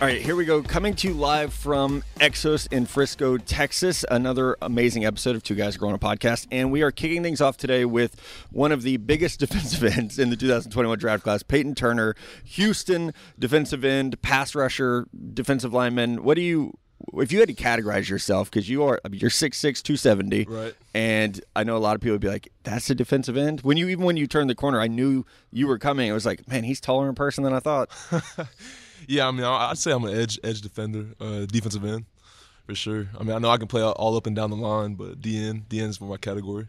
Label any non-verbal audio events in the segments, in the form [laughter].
All right, here we go. Coming to you live from Exos in Frisco, Texas. Another amazing episode of Two Guys Growing a Podcast. And we are kicking things off today with one of the biggest [laughs] defensive ends in the 2021 draft class, Peyton Turner, Houston defensive end, pass rusher, defensive lineman. What do you, if you had to categorize yourself, because you are, I mean, you're 6'6, 270. Right. And I know a lot of people would be like, that's a defensive end. When you, even when you turned the corner, I knew you were coming. I was like, man, he's taller in person than I thought. [laughs] Yeah, I mean, I- I'd say I'm an edge edge defender, uh, defensive end, for sure. I mean, I know I can play all up and down the line, but DN DN is for my category.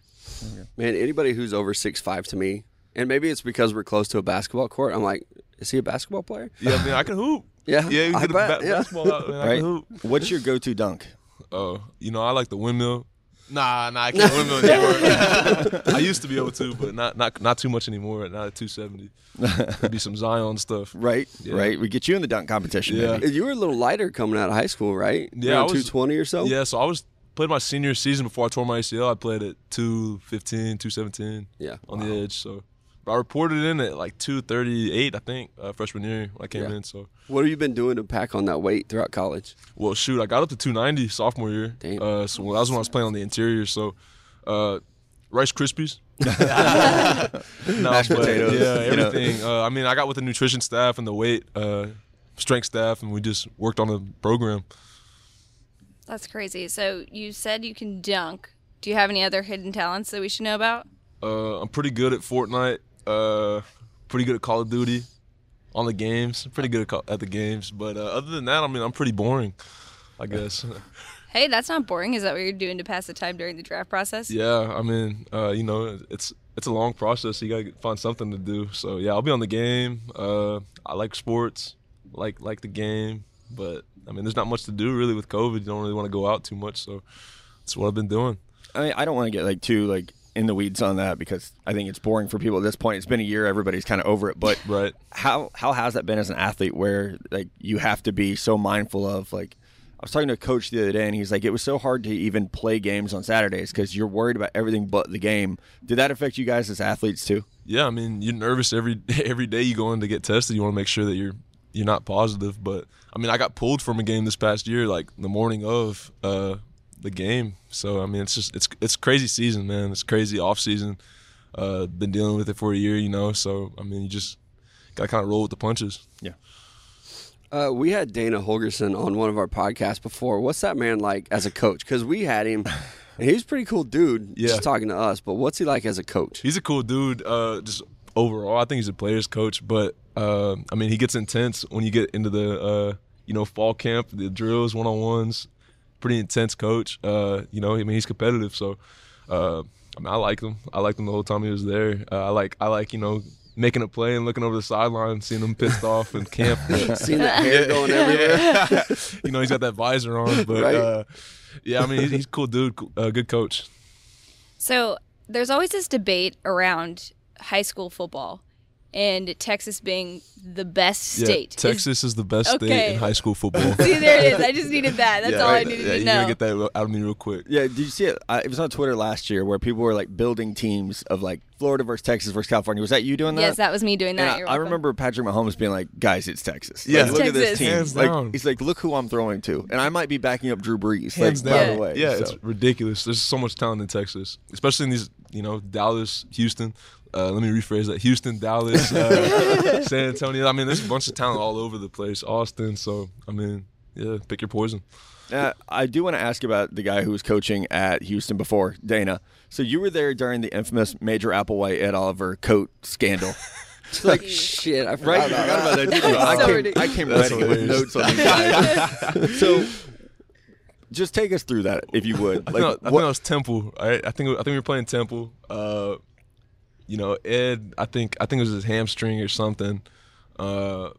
Man, anybody who's over six five to me, and maybe it's because we're close to a basketball court. I'm like, is he a basketball player? Yeah, I mean, I can hoop. [laughs] Yeah, yeah, you I get a bet, ba- yeah. basketball out, man. I right? can hoop. What's your go-to dunk? Uh, you know, I like the windmill. Nah, nah, I [laughs] can't windmill anymore. [laughs] I used to be able to, but not not not too much anymore. Not at 270. [laughs] It'd be some Zion stuff. Right, Yeah. right. We get you in the dunk competition. Yeah. maybe. You were a little lighter coming out of high school, right? Yeah, I was- two twenty or so. Yeah, so I was played my senior season before I tore my ACL. I played at 215, 217 yeah. on the edge. So, but I reported in at like 238, I think, uh, freshman year when I came Yeah. in. So, What have you been doing to pack on that weight throughout college? well, shoot, I got up to 290 sophomore year. Damn. Uh, so that was when I was playing on the interior. So, uh, Rice Krispies. [laughs] [laughs] no, Mashed but, potatoes, Yeah, you know. everything. Uh, I mean, I got with the nutrition staff and the weight, uh, strength staff, and we just worked on the program. That's crazy. So you said you can dunk. Do you have any other hidden talents that we should know about? Uh, I'm pretty good at Fortnite. Uh, pretty good at Call of Duty. On the games, pretty good at, call- at the games. But uh, other than that, I mean, I'm pretty boring. I guess. [laughs] Hey, that's not boring. Is that what you're doing to pass the time during the draft process? yeah, I mean, uh, you know, it's it's a long process. You gotta find something to do. So yeah, I'll be on the game. Uh, I like sports, like like the game. But I mean, there's not much to do really with COVID. You don't really want to go out too much. So that's what I've been doing. I mean, I don't want to get like too like in the weeds on that because I think it's boring for people at this point. It's been a year; everybody's kind of over it. But Right. how how has that been as an athlete, where like you have to be so mindful of like. I was talking to a coach the other day, and he's like, "It was so hard to even play games on Saturdays because you're worried about everything but the game." Did that affect you guys as athletes too? yeah, I mean, you're nervous every [laughs] every day you go in to get tested. You want to make sure that you're you're not positive. But I mean, I got pulled from a game this past year, like the morning of uh, the game. So I mean, it's just it's it's crazy season, man. It's crazy off season. Uh, been dealing with it for a year, you know. So I mean, you just gotta kind of roll with the punches. Yeah. Uh, we had Dana Holgorsen on one of our podcasts before. What's that man like as a coach? Because we had him, and he's a pretty cool dude. Yeah. Just talking to us, but what's he like as a coach? He's a cool dude. Uh, just overall, I think he's a player's coach. But uh, I mean, he gets intense when you get into the uh, you know fall camp, the drills, one on ones. Pretty intense coach. Uh, you know, I mean, he's competitive. So uh, I mean, I like him. I liked him the whole time he was there. Uh, I like I like you know making a play and looking over the sideline, seeing him pissed [laughs] off in camp. [laughs] Seeing that hair going everywhere. [laughs] you know, he's got that visor on. But Right. uh, yeah, I mean, he's, he's a cool dude. Uh, good coach. So there's always this debate around high school football and Texas being the best state. Is- Texas is, the best state in high school football. [laughs] See, there it is. I just [laughs] needed that. That's Yeah, all I needed yeah, to you know. gotta get that out of me real quick. Yeah, did you see it? I, it was on Twitter last year where people were like building teams of like Florida versus Texas versus California. Was that you doing that? yes, that was me doing that. I, I remember Patrick Mahomes being like, "Guys, it's Texas. Yeah. Like, look at this team. Hands like, down. he's like, look who I'm throwing to, and I might be backing up Drew Brees. Hands like, down. by the way, yeah, so. it's ridiculous. There's so much talent in Texas, especially in these, you know, Dallas, Houston. Uh, let me rephrase that: Houston, Dallas, uh, [laughs] San Antonio. I mean, there's a bunch of talent all over the place. Austin. So, I mean, yeah, pick your poison. Uh, I do want to ask about the guy who was coaching at Houston before, Dana. So you were there during the infamous Major Applewhite Ed Oliver coat scandal. [laughs] It's like shit. I forgot, Right, you about, forgot about that. that, didn't you? I came. I came ready with notes on these guys. [laughs] so, just take us through that, if you would. I think, I think what- was Temple. Right? I think I think we were playing Temple. Uh, you know, Ed. I think I think it was his hamstring or something. Uh,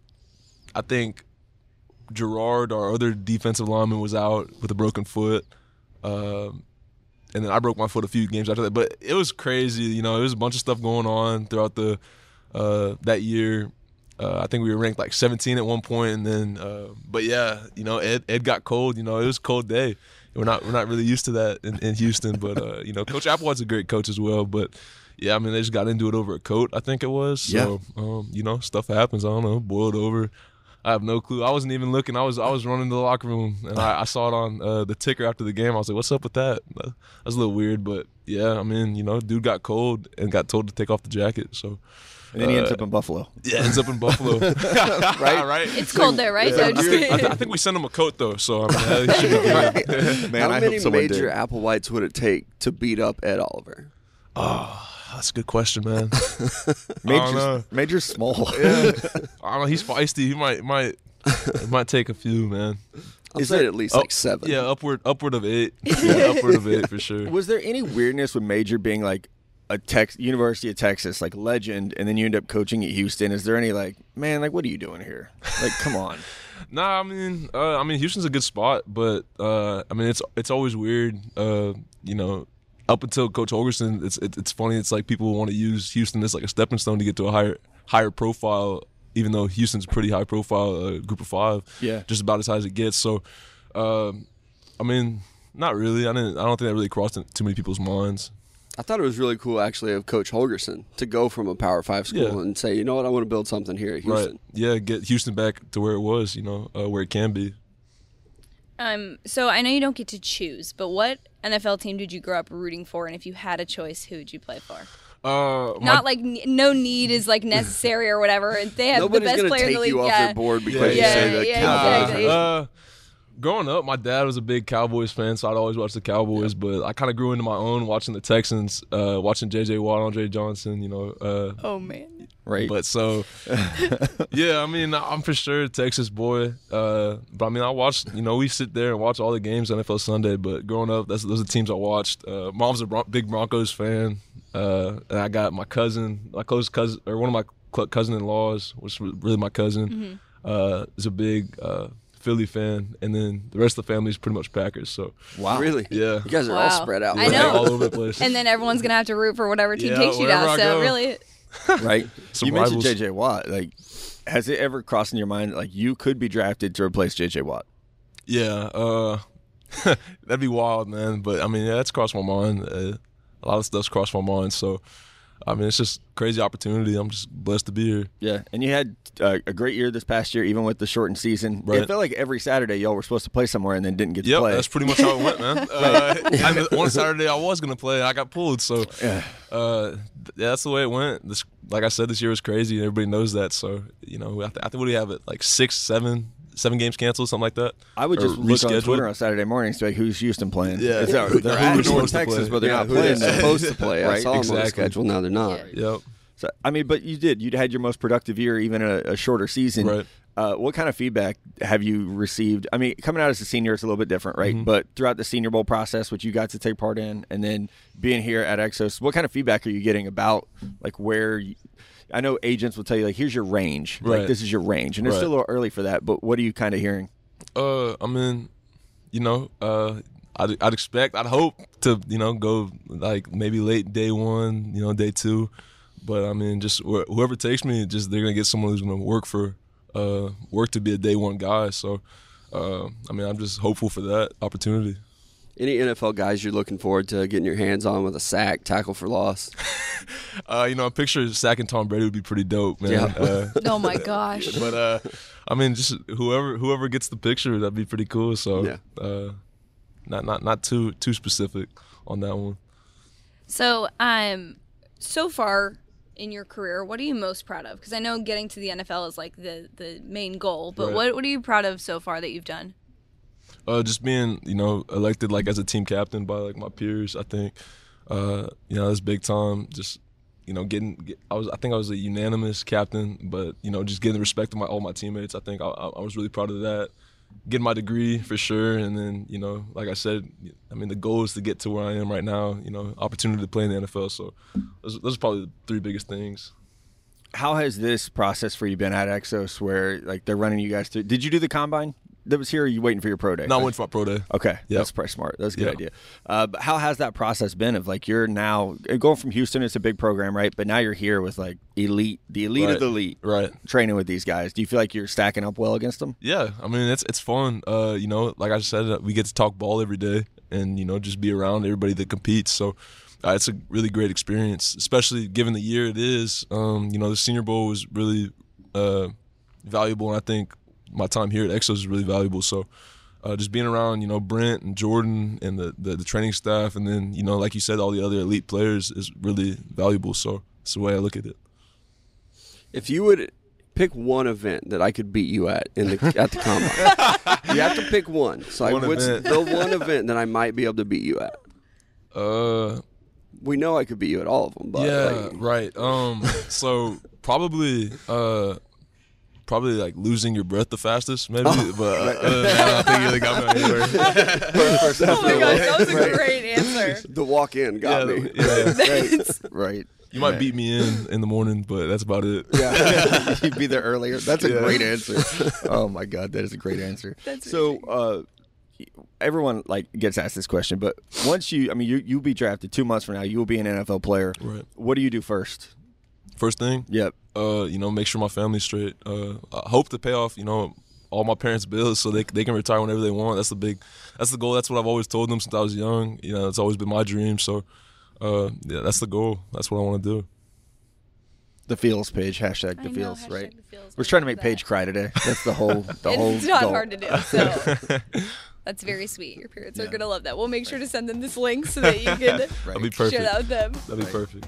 I think Gerard, our other defensive lineman, was out with a broken foot. Um, and then I broke my foot a few games after that. But it was crazy. You know, there was a bunch of stuff going on throughout the uh, that year. Uh, I think we were ranked like 17 at one point, and then, uh, but yeah, you know, Ed Ed got cold. You know, it was a cold day. We're not we're not really used to that in, in Houston, but uh, you know, Coach Applewhite's a great coach as well. But yeah, I mean, they just got into it over a coat. I think it was. So um, you know, stuff happens. I don't know, boiled over. I have no clue. I wasn't even looking. I was I was running to the locker room and I, I saw it on uh, the ticker after the game. I was like, "What's up with that?" That was a little weird, but yeah, I mean, you know, dude got cold and got told to take off the jacket. So And then he ends up in Buffalo. yeah, ends up in Buffalo. [laughs] [laughs] right, right. It's cold there, right? I, So just- think, I, th- I think we sent him a coat though, so I mean, that should be [laughs] good. Man, How I many hope major did. Applewhites would it take to beat up Ed Oliver? Oh, that's a good question, man. major, major small. yeah, I don't know. He's feisty. He might might it might take a few, man. I'm Is saying there- at least Oh, like seven. Yeah, upward upward of eight. Yeah, upward of eight for sure. Was there any weirdness with Major being like a Tex University of Texas like legend, and then you end up coaching at Houston? Is there any like, man, like what are you doing here? Like, come on. [laughs] Nah, I mean, uh, I mean, Houston's a good spot, but uh, I mean, it's it's always weird. Uh, you know, up until Coach Holgorsen, it's it, it's funny. It's like people want to use Houston as like a stepping stone to get to a higher higher profile, even though Houston's a pretty high profile uh, group of five. Yeah. just about as high as it gets. So, um, I mean, not really. I didn't. I don't think that really crossed too many people's minds. I thought it was really cool actually of Coach Holgorsen to go from a Power Five school Yeah. and say, you know what, I want to build something here at Houston. Right? Yeah, get Houston back to where it was. You know, uh, where it can be. Um, so I know you don't get to choose, but what NFL team did you grow up rooting for? And if you had a choice, who would you play for? Uh, my- Not like n- no need is like necessary or whatever. and They have the best player in the league. you off yeah. their board because Yeah, you yeah, say the yeah, Cowboys. exactly. Uh, growing up, my dad was a big Cowboys fan, so I'd always watch the Cowboys. But I kind of grew into my own watching the Texans, uh, watching J.J. Watt, Andre Johnson. You know, uh, Oh man. Right. but so [laughs] yeah, I mean, I'm for sure a Texas boy. Uh, but I mean, I watched. You know, we sit there and watch all the games NFL Sunday. But growing up, that's those are the teams I watched. Uh, mom's a Bron- big Broncos fan, uh, and I got my cousin, my close cousin, or one of my cousin-in-laws, which was really my cousin, uh, is a big. Philly fan, and then the rest of the family is pretty much Packers. So wow. Really? Yeah. You guys are Wow. all spread out. I man. know. all over the place. And then everyone's gonna have to root for whatever team Yeah, takes you wherever down. I So go. really, [laughs] Right. Some you mentioned. JJ Watt. Like, has it ever crossed in your mind like you could be drafted to replace JJ Watt? Yeah, uh, [laughs] that'd be wild, man. But I mean, yeah, that's crossed my mind. Uh, a lot of stuff's crossed my mind. So, I mean, it's just crazy opportunity. I'm just blessed to be here. Yeah, and you had uh, a great year this past year, even with the shortened season. Right. It felt like every Saturday y'all were supposed to play somewhere and then didn't get to Yep, play. that's pretty much how it went, man. [laughs] Uh, I mean, one Saturday I was gonna play, I got pulled. So, Yeah. uh, yeah, that's the way it went. This, like I said, this year was crazy, and everybody knows that. So, you know, I, th- I think what do you have it like six, seven, seven games canceled, something like that. I would just look on. Twitter on Saturday mornings to like, who's Houston playing? Yeah. It's- they're, Who- they're who at North supposed to Texas, play. but they're Yeah, not playing. they're supposed to play. I Right, saw them on the schedule. Now they're not. Yeah. Yep. So, I mean, but you did. You'd had your most productive year, even a, a shorter season. Right. Uh, what kind of feedback have you received? I mean, coming out as a senior, it's a little bit different, right? Mm-hmm. But throughout the Senior Bowl process, which you got to take part in, and then being here at Exos, what kind of feedback are you getting about like where? You, I know agents will tell you like, here's your range, like this is your range, and it's Right. still a little early for that. But what are you kind of hearing? Uh, I mean, you know, uh, I'd, I'd expect, I'd hope to, you know, go like maybe late day one, you know, day two. But I mean, just wh- whoever takes me, just they're gonna get someone who's gonna work for, uh, work to be a day one guy. So, uh, I mean, I'm just hopeful for that opportunity. Any NFL guys you're looking forward to getting your hands on with a sack, tackle for loss? [laughs] Uh, you know, a picture of Sack and Tom Brady would be pretty dope, man. Yeah. Uh, [laughs] oh my gosh. [laughs] but uh, I mean, just whoever whoever gets the picture, that'd be pretty cool. So, Yeah. uh, not not not too too specific on that one. So, um, so far in your career, what are you most proud of? Because I know getting to the NFL is like the the main goal, but Right. what what are you proud of so far that you've done? Uh, just being, you know, elected like as a team captain by like my peers. I think, uh, you know, that's big time. Just, you know, getting. Get, I was. I think I was a unanimous captain, but you know, just getting the respect of my all my teammates. I think I, I was really proud of that. Getting my degree for sure, and then you know, like I said, I mean, the goal is to get to where I am right now. You know, opportunity to play in the NFL. So, those, those are probably the three biggest things. How has this process for you been at Exos, where like they're running you guys through? Did you do the combine that was here? You waiting for your pro day? Not went for my pro day. Okay, Yep. that's pretty smart. That's a good idea. Uh, but how has that process been? Of like you're now going from Houston, it's a big program, right? But now you're here with like elite, the elite of the elite, Right. training with these guys. Do you feel like you're stacking up well against them? Yeah, I mean it's it's fun. Uh, you know, like I said, uh, we get to talk ball every day, and you know, just be around everybody that competes. So uh, it's a really great experience, especially given the year it is. Um, you know, the Senior Bowl was really uh, valuable, and I think my time here at Exos is really valuable. So uh, just being around, you know, Brent and Jordan and the, the, the training staff, and then you know, like you said, all the other elite players is really valuable. So that's the way I look at it. If you would pick one event that I could beat you at in the at the combine, [laughs] you have to pick one. So like, One what's event. the one event that I might be able to beat you at? Uh, We know I could beat you at all of them, but yeah, like, right. Um, so probably, uh, probably like losing your breath the fastest, maybe. Oh. but uh, other than I think you got me on anywhere. [laughs] Oh my gosh, that was a great answer. [laughs] the walk in got yeah, me. yeah. [laughs] right. You might beat me in in the morning, but that's about it. Yeah, you'd be there earlier. That's a Yeah. great answer. Oh my god, that is a great answer. That's so. Uh, everyone like gets asked this question, but once you, I mean, you you'll be drafted two months from now. You will be an NFL player. Right. What do you do first? First thing, Yep. uh, you know, make sure my family's straight. Uh, I hope to pay off, you know, all my parents' bills so they they can retire whenever they want. That's the big, that's the goal. That's what I've always told them since I was young. You know, it's always been my dream. So, uh, yeah, that's the goal. That's what I want to do. The feels page hashtag I the know, feels hashtag right. the feels. We're trying to love make Paige cry today. That's the whole [laughs] the whole. It's not goal. hard to do. So [laughs] that's very sweet. Your parents are gonna love that. We'll make sure to send them this link so that you can [laughs] That'd be perfect. share that with them. That'd be Right. perfect.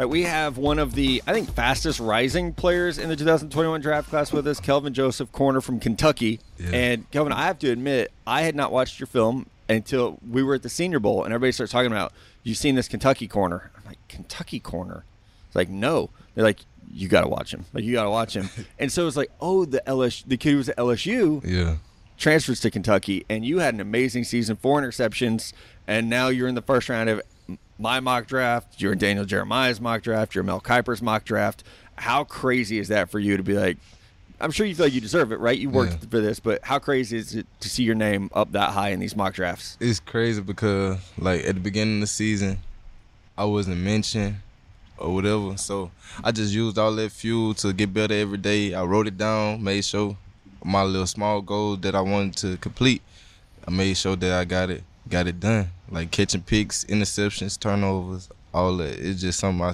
Right, we have one of the, I think, fastest rising players in the 2021 draft class with us, Kelvin Joseph, corner from Kentucky. Yeah. And Kelvin, I have to admit, I had not watched your film until we were at the Senior Bowl, and everybody starts talking about, you've seen this Kentucky corner. I'm like, Kentucky corner? It's like, no. They're like, you got to watch him. Like, you got to watch him. [laughs] and so it's like, oh, the LSU, the kid who was at LSU Yeah. transfers to Kentucky, and you had an amazing season, four interceptions, and now you're in the first round of my mock draft. You're in Daniel Jeremiah's mock draft. You're Mel Kiper's mock draft. How crazy is that for you to be like? I'm sure you feel like you deserve it, right? You worked Yeah. for this, but how crazy is it to see your name up that high in these mock drafts? It's crazy because like at the beginning of the season, I wasn't mentioned or whatever. So I just used all that fuel to get better every day. I wrote it down, made sure my little small goals that I wanted to complete. I made sure that I got it, got it done. Like catching picks, interceptions, turnovers, all that. It's just something I,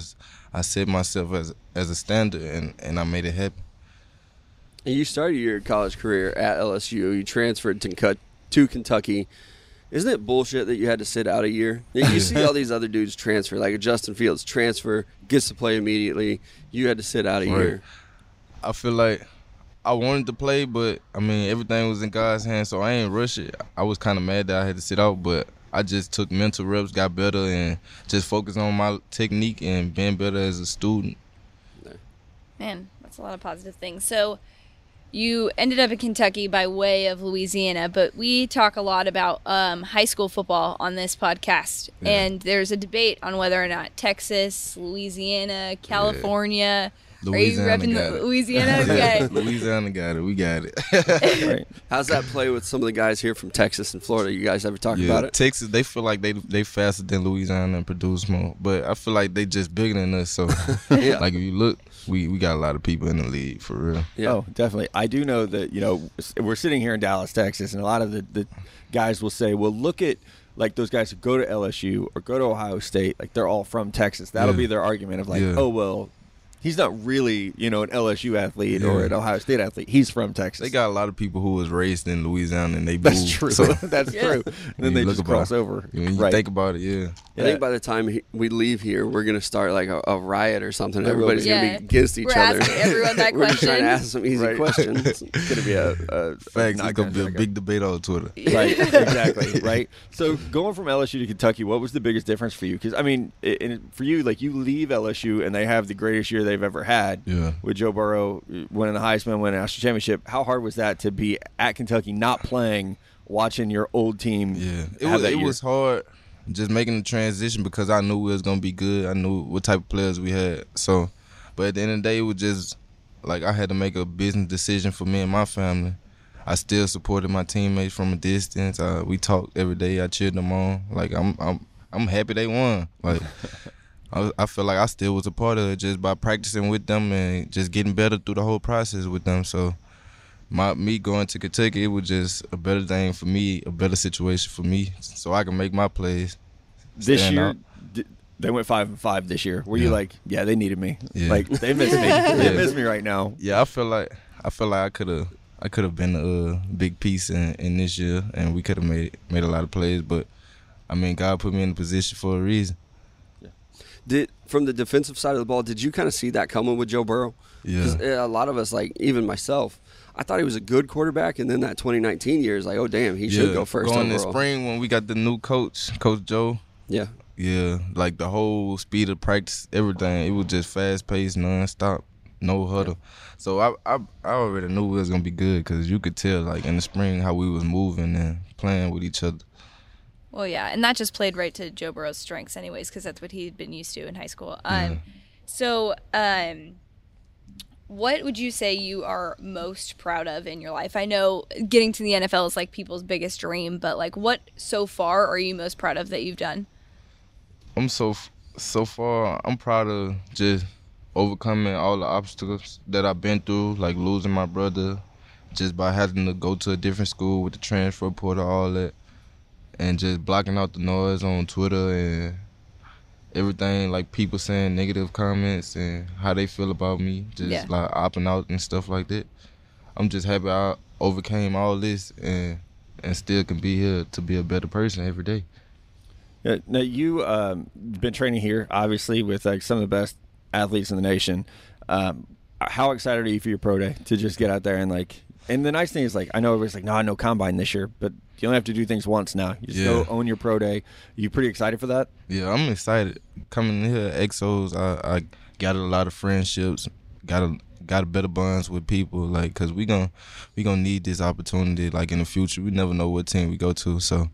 I set myself as as a standard, and and I made it happen. And you started your college career at LSU. You transferred to, Kentucky- to Kentucky. Isn't it bullshit that you had to sit out a year? You see all [laughs] these other dudes transfer, like a Justin Fields transfer, gets to play immediately. You had to sit out a Right. year. I feel like I wanted to play, but I mean everything was in God's hands, so I ain't rush it. I was kind of mad that I had to sit out, but I just took mental reps, got better, and just focused on my technique and being better as a student. Man, that's a lot of positive things. So you ended up in Kentucky by way of Louisiana, but we talk a lot about um, high school football on this podcast. Yeah. And there's a debate on whether or not Texas, Louisiana, California. Louisiana Are you repping got the it. Louisiana? [laughs] Okay. Louisiana got it. We got it. Right. [laughs] How's that play with some of the guys here from Texas and Florida? You guys ever talk yeah, about it? Texas, they feel like they they faster than Louisiana and produce more, but I feel like they just bigger than us. So, [laughs] Yeah. like if you look, we we got a lot of people in the league for real. Yeah. Oh, definitely. I do know that, you know, we're sitting here in Dallas, Texas, and a lot of the, the guys will say, well, look at like those guys who go to LSU or go to Ohio State, like they're all from Texas. That'll Yeah. be their argument of like, Yeah. oh, well, he's not really, you know, an LSU athlete or an Ohio State athlete. He's from Texas. They got a lot of people who was raised in Louisiana and they That's moved. true. So, [laughs] That's Yeah. true. And then they look just about- cross over. when you right. think about it, yeah. I think by the time he, we leave here, we're gonna start like a, a riot or something. There Everybody's be. gonna Yeah. be against each We're other. asking everyone that [laughs] we're just trying to ask some easy Right. questions. it's going to be a, a Facts. not It's gonna be a big debate on Twitter. [laughs] right exactly right so going from lsu to kentucky what was the biggest difference for you because i mean i in, for you like you leave lsu and they have the greatest year they've ever had Yeah. with joe burrow winning the heisman winning a national championship how hard was that to be at kentucky not playing watching your old team Yeah, it was it was hard just making the transition because I knew it was gonna be good. I knew what type of players we had. So, but at the end of the day, it was just like I had to make a business decision for me and my family. I still supported my teammates from a distance. Uh, we talked every day. I cheered them on. Like I'm, I'm, I'm happy they won. Like [laughs] I, I feel like I still was a part of it just by practicing with them and just getting better through the whole process with them. So my me going to Kentucky, it was just a better thing for me, a better situation for me, so I can make my plays. this year out. d- they went five and five this year. Were you like, yeah, they needed me? Yeah. Like they miss me. [laughs] They Yeah. miss me right now. Yeah, I feel like I feel like I could have I could have been a big piece in, in this year, and we could have made made a lot of plays. But I mean, God put me in a position for a reason. Did from the defensive side of the ball, did you kind of see that coming with Joe Burrow? Yeah, a lot of us, like even myself, I thought he was a good quarterback, and then that 2019 year is like, oh damn, he should go first Going in overall. spring when we got the new coach, Coach Joe. Yeah, Yeah, like the whole speed of practice, everything. It was just fast paced, nonstop, no huddle. So I, I I already knew it was gonna be good because you could tell like in the spring how we was moving and playing with each other. Well, yeah, and that just played right to Joe Burrow's strengths, anyways, because that's what he'd been used to in high school. Um, so, um, what would you say you are most proud of in your life? I know getting to the NFL is like people's biggest dream, but like, what so far are you most proud of that you've done? I'm so so far. I'm proud of just overcoming all the obstacles that I've been through, like losing my brother, just by having to go to a different school with the transfer portal, all that, and just blocking out the noise on Twitter and everything, like people saying negative comments and how they feel about me, just Yeah. like opting out and stuff like that. I'm just happy I overcame all this and and still can be here to be a better person every day. Yeah, now you um, been training here, obviously, with like some of the best athletes in the nation. Um, how excited are you for your pro day to just get out there and like? And the nice thing is, like, I know everybody's like, "No, no combine this year," but you only have to do things once now. You just go own your pro day. you pretty excited for that? Yeah, I'm excited coming in here. at Exos, I, I got a lot of friendships, got a got a better bonds with people. Like, cause we gon' we gonna need this opportunity. Like in the future, we never know what team we go to, so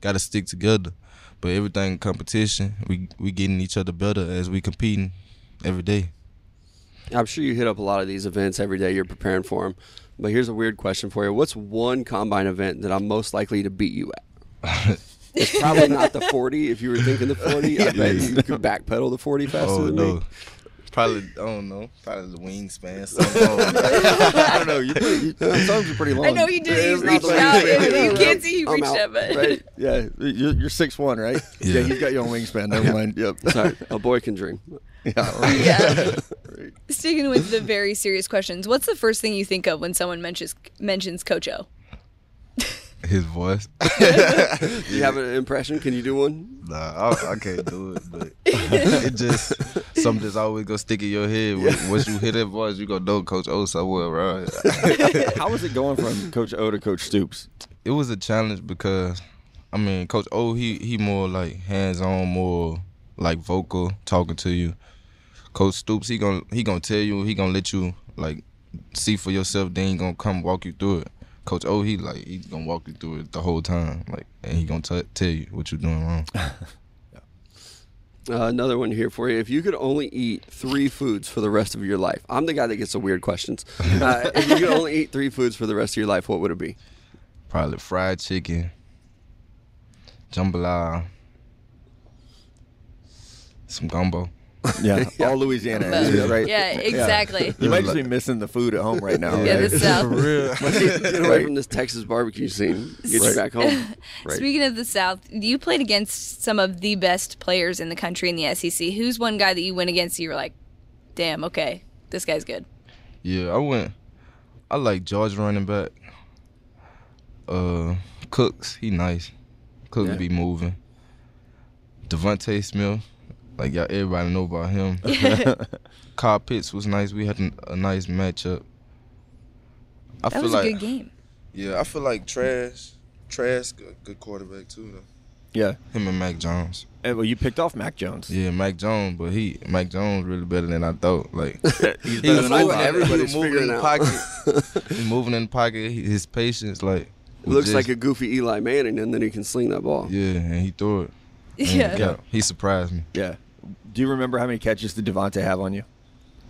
got to stick together. But everything competition, we we getting each other better as we competing every day. I'm sure you hit up a lot of these events every day. You're preparing for them. But here's a weird question for you: What's one combine event that I'm most likely to beat you at? [laughs] it's probably not the 40. If you were thinking the [laughs] 40, I bet you could backpedal the 40 faster oh than no. me. Probably I don't know. Probably the wingspan. Something. [laughs] I don't know. You, you, some songs are pretty long. I know he did. He It's not reached the out. wingspan. You can't see he I'm reached out. out, but Right? Yeah, you're, you're six one, right? Yeah. he's got your own wingspan. Never mind. Yep. Sorry, a boy can dream. Yeah. [laughs] right. yeah. Right. Sticking with the very serious questions, what's the first thing you think of when someone mentions mentions Coach O? [laughs] His voice. [laughs] Do you have an impression? Can you do one? Nah, I, I can't do it, but it just something that's always gonna stick in your head. When- Once you hear that voice, you gonna know Coach O somewhere, right? How was it going from Coach O to Coach Stoops? it was a challenge because, I mean, Coach O he he more like hands on, more like vocal, talking to you. Coach Stoops he gonna he gonna tell you, he gonna let you like see for yourself. Then he gonna come walk you through it. Coach O he like he's gonna walk you through it the whole time, like, and he gonna t- tell you what you're doing wrong. [laughs] Uh, another one here for you. If you could only eat three foods for the rest of your life, I'm the guy that gets the weird questions. [laughs] Uh, if you could only eat three foods for the rest of your life, what would it be? Probably fried chicken, jambalaya, some gumbo. Yeah, [laughs] all Louisiana answers, right? Yeah, exactly. You might just be missing the food at home right now. Yeah, right? the South. [laughs] For real. Get away from this Texas barbecue scene. Get Right. you back home. [laughs] Right. Speaking of the South, you played against some of the best players in the country in the SEC. Who's one guy that you went against? You were like, "Damn, okay, this guy's good." Yeah, I went. I like George running back. Uh, Cooks, he nice. Cooks Yeah. be moving. DeVonta Smith, like y'all, everybody know about him. [laughs] [laughs] Kyle Pitts was nice. We had an- a nice matchup. I That feel was like a good game. yeah, I feel like Trask, Trask, good, good quarterback too. Though. Yeah. Him and Mac Jones. Eh, well, you picked off Mac Jones. Yeah, Mac Jones, but he Mac Jones really better than I thought. Like [laughs] He's He better than I moving, thought. Everybody's he moving in the out. pocket. He's moving in the pocket. His patience, like, was Looks just- like a goofy Eli Manning, and then he can sling that ball. yeah, and he threw it. And Yeah. yeah, he surprised me. Yeah. Do you remember how many catches did DeVonta have on you?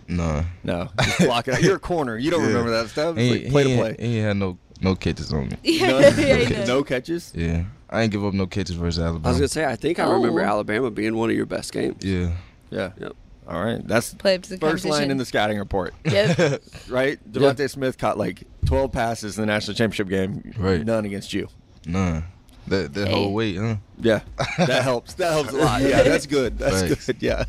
Nah, No. Just block it out. You're a corner. You don't [laughs] Yeah. remember that stuff. he, like play he, to ain't- play. he had no no catches on me. [laughs] Yeah, No, yeah, no catches. Yeah, I ain't give up no catches versus Alabama. I was gonna say, I think I remember Oh. Alabama being one of your best games. yeah, Yeah. Yep. All right. That's Play up to the first line in the scouting report. [laughs] Yep. Right? DeVonta Smith caught like 12 passes in the national championship game. Right. None against you. nah. That that Hey. whole weight, huh? Yeah, [laughs] that helps. That helps a lot. Yeah, that's good. That's Thanks. good. Yeah.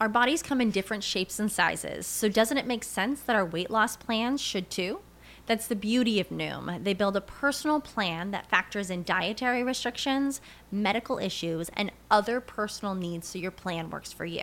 Our bodies come in different shapes and sizes, so doesn't it make sense that our weight loss plans should too? That's the beauty of Noom. They build a personal plan that factors in dietary restrictions, medical issues, and other personal needs so your plan works for you.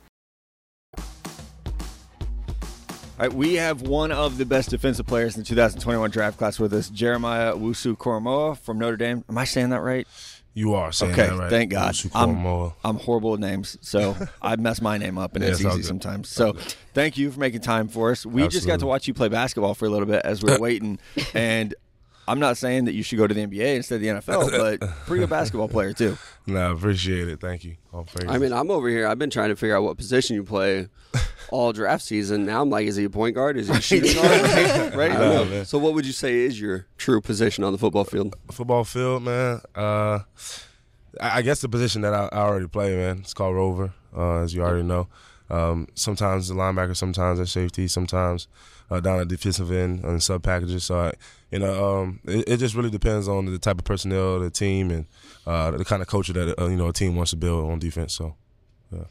Right, we have one of the best defensive players in the 2021 draft class with us, Jeremiah Owusu-Koramoah from Notre Dame. Am I saying that right? You are saying Okay, that right. thank God. I'm, I'm horrible at names, so [laughs] I mess my name up, and Yeah, it's it's easy sometimes. So thank you for making time for us. We just got to watch you play basketball for a little bit as we are [laughs] waiting, and I'm not saying that you should go to the NBA instead of the NFL, [laughs] but pretty good basketball player too. [laughs] Nah, I appreciate it. Thank you. I mean, I'm over here. I've been trying to figure out what position you play [laughs] all draft season. Now I'm like, is he a point guard? Is he a shooting guard? right? I don't Nah, know. man. So, what would you say is your true position on the football field? football field, man. Uh, I I guess the position that I, I already play, man. It's called rover, uh, as you already know. Um, sometimes the linebacker, sometimes at safety, sometimes uh, down at defensive end and sub packages. So, I, you know, um, it, it just really depends on the type of personnel, the team, and uh, the kind of culture that uh, you know a team wants to build on defense. So, yeah.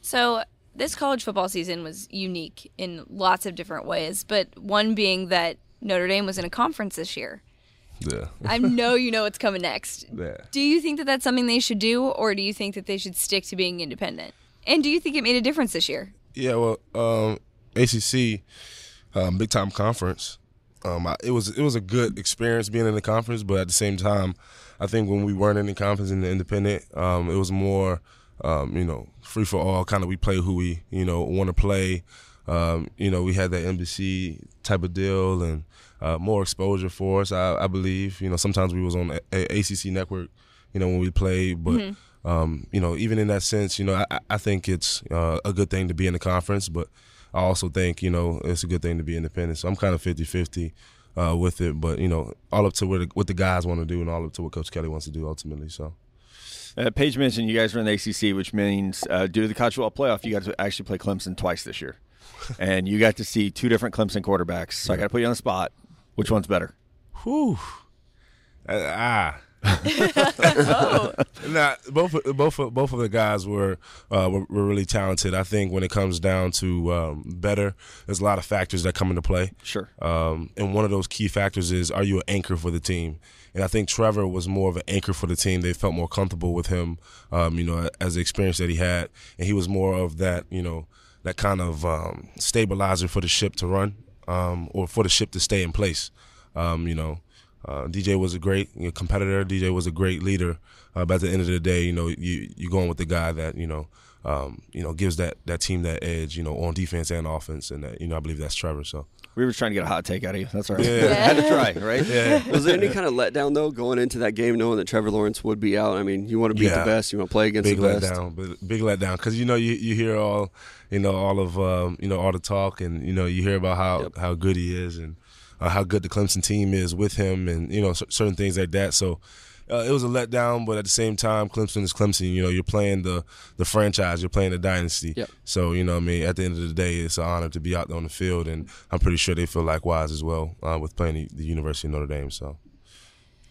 So this college football season was unique in lots of different ways, but one being that Notre Dame was in a conference this year. yeah, I know [laughs] you know what's coming next. yeah. Do you think that that's something they should do, or do you think that they should stick to being independent? And do you think it made a difference this year? Yeah, well, um, ACC, um, big time conference. Um, I, it was it was a good experience being in the conference, but at the same time, I think when we weren't in the conference in the independent, um, it was more, um, you know, free for all. Kind of we play who we you know want to play. Um, you know, we had that NBC type of deal and uh, more exposure for us. I, I believe. You know, sometimes we was on a, a ACC network. You know, when we played, but um, you know, even in that sense, you know, I, I think it's uh, a good thing to be in the conference, but I also think, you know, it's a good thing to be independent. So I'm kind of 50 50 uh, with it, but, you know, all up to what the, what the guys want to do and all up to what Coach Kelly wants to do ultimately. So, Uh, Paige mentioned you guys are in the ACC, which means uh, due to the college football playoff, you got to actually play Clemson twice this year, [laughs] and you got to see two different Clemson quarterbacks. So I got to put you on the spot. Which one's better? whew. Uh, [laughs] Nah, both of- both both of the guys were, uh, were were really talented. I think when it comes down to um, better, there's a lot of factors that come into play. Sure. Um, and one of those key factors is are you an anchor for the team? And I think Trevor was more of an anchor for the team. They felt more comfortable with him, um, you know, as the experience that he had, and he was more of that, you know, that kind of um, stabilizer for the ship to run, um, or for the ship to stay in place. Um, you know, uh, DJ was a great you know, competitor. DJ was a great leader. Uh, but at the end of the day, you know, you you going with the guy that you know, um, you know, gives that that team that edge, you know, on defense and offense, and that, you know, I believe that's Trevor. So. We were trying to get a hot take out of you. That's all right. Yeah. Had to try, right? Yeah. Was there any kind of letdown though going into that game, knowing that Trevor Lawrence would be out? I mean, you want to beat Yeah. the best, you want to play against big the best. letdown, but big letdown because you know you, you hear all you know all of um, you know all the talk and you know you hear about how Yep. how good he is and uh, how good the Clemson team is with him and you know cer- certain things like that. So. Uh, it was a letdown, but at the same time, Clemson is Clemson. You know, you're playing the the franchise, you're playing the dynasty. Yep. So you know, what I mean, at the end of the day, it's an honor to be out there on the field, and I'm pretty sure they feel likewise as well uh, with playing the, the University of Notre Dame. So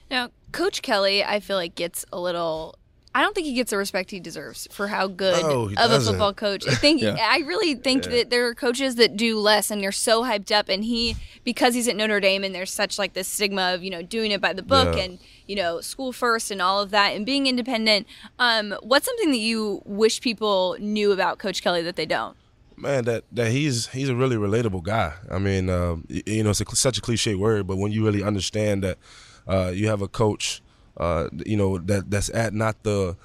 Now, Coach Kelly, I feel like gets a little. I don't think he gets the respect he deserves for how good No, of a doesn't. football coach. I think [laughs] Yeah. I really think that there are coaches that do less, and you're so hyped up. And he, because he's at Notre Dame, and there's such like this stigma of you know doing it by the book Yeah. and you know school first and all of that, and being independent. Um, what's something that you wish people knew about Coach Kelly that they don't? man that that he's he's a really relatable guy i mean uh, you know it's a, such a cliche word but when you really understand that uh, you have a coach, uh, you know that that's at not the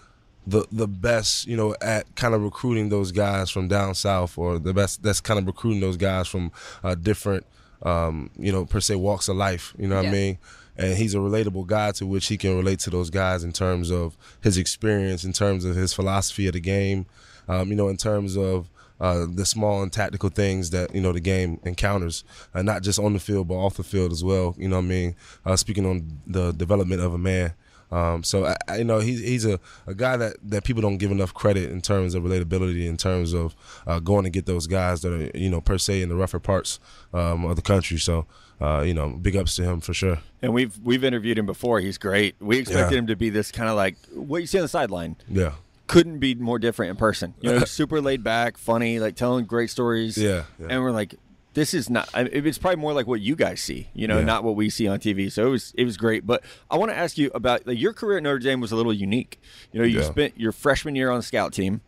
the the best, you know, at kind of recruiting those guys from down south, or the best that's kind of recruiting those guys from uh, different, um, you know, per se walks of life. You know what Yeah. I mean? And he's a relatable guy to which he can relate to those guys in terms of his experience, in terms of his philosophy of the game, um, you know, in terms of uh, the small and tactical things that you know the game encounters, uh, not just on the field but off the field as well. You know what I mean? Uh, speaking on the development of a man. Um, so I, I, you know he's he's a, a guy that, that people don't give enough credit in terms of relatability, in terms of uh, going to get those guys that are you know per se in the rougher parts um, of the country. So uh, you know big ups to him for sure. And we've we've interviewed him before. He's great. We expected Yeah. him to be this kind of like what you see on the sideline. Yeah, Couldn't be more different in person. You know, [laughs] super laid back, funny, like telling great stories. Yeah, yeah. And we're like, this is not. I it's probably more like what you guys see. You know, Yeah. not what we see on TV. So it was it was great. But I want to ask you about like, your career at Notre Dame was a little unique. You know, you Yeah. spent your freshman year on the scout team.